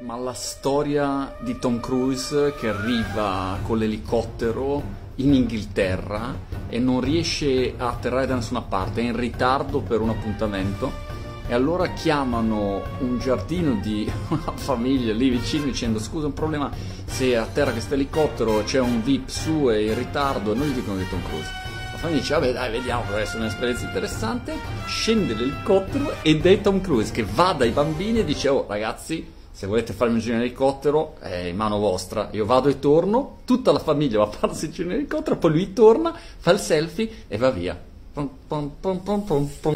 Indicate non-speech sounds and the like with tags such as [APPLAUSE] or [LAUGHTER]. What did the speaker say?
Ma la storia di Tom Cruise che arriva con l'elicottero in Inghilterra e non riesce a atterrare da nessuna parte, è in ritardo per un appuntamento e allora chiamano un giardino di [LAUGHS] una famiglia lì vicino dicendo scusa un problema se atterra questo elicottero c'è un VIP su e in ritardo e noi gli dicono di Tom Cruise. La famiglia dice vabbè dai vediamo deve essere un'esperienza interessante, scende l'elicottero ed è Tom Cruise che va dai bambini e dice oh ragazzi se volete farmi un giro in elicottero è in mano vostra, io vado e torno, tutta la famiglia va a farsi il giro in elicottero, poi lui torna, fa il selfie e va via. Pum, pum, pum,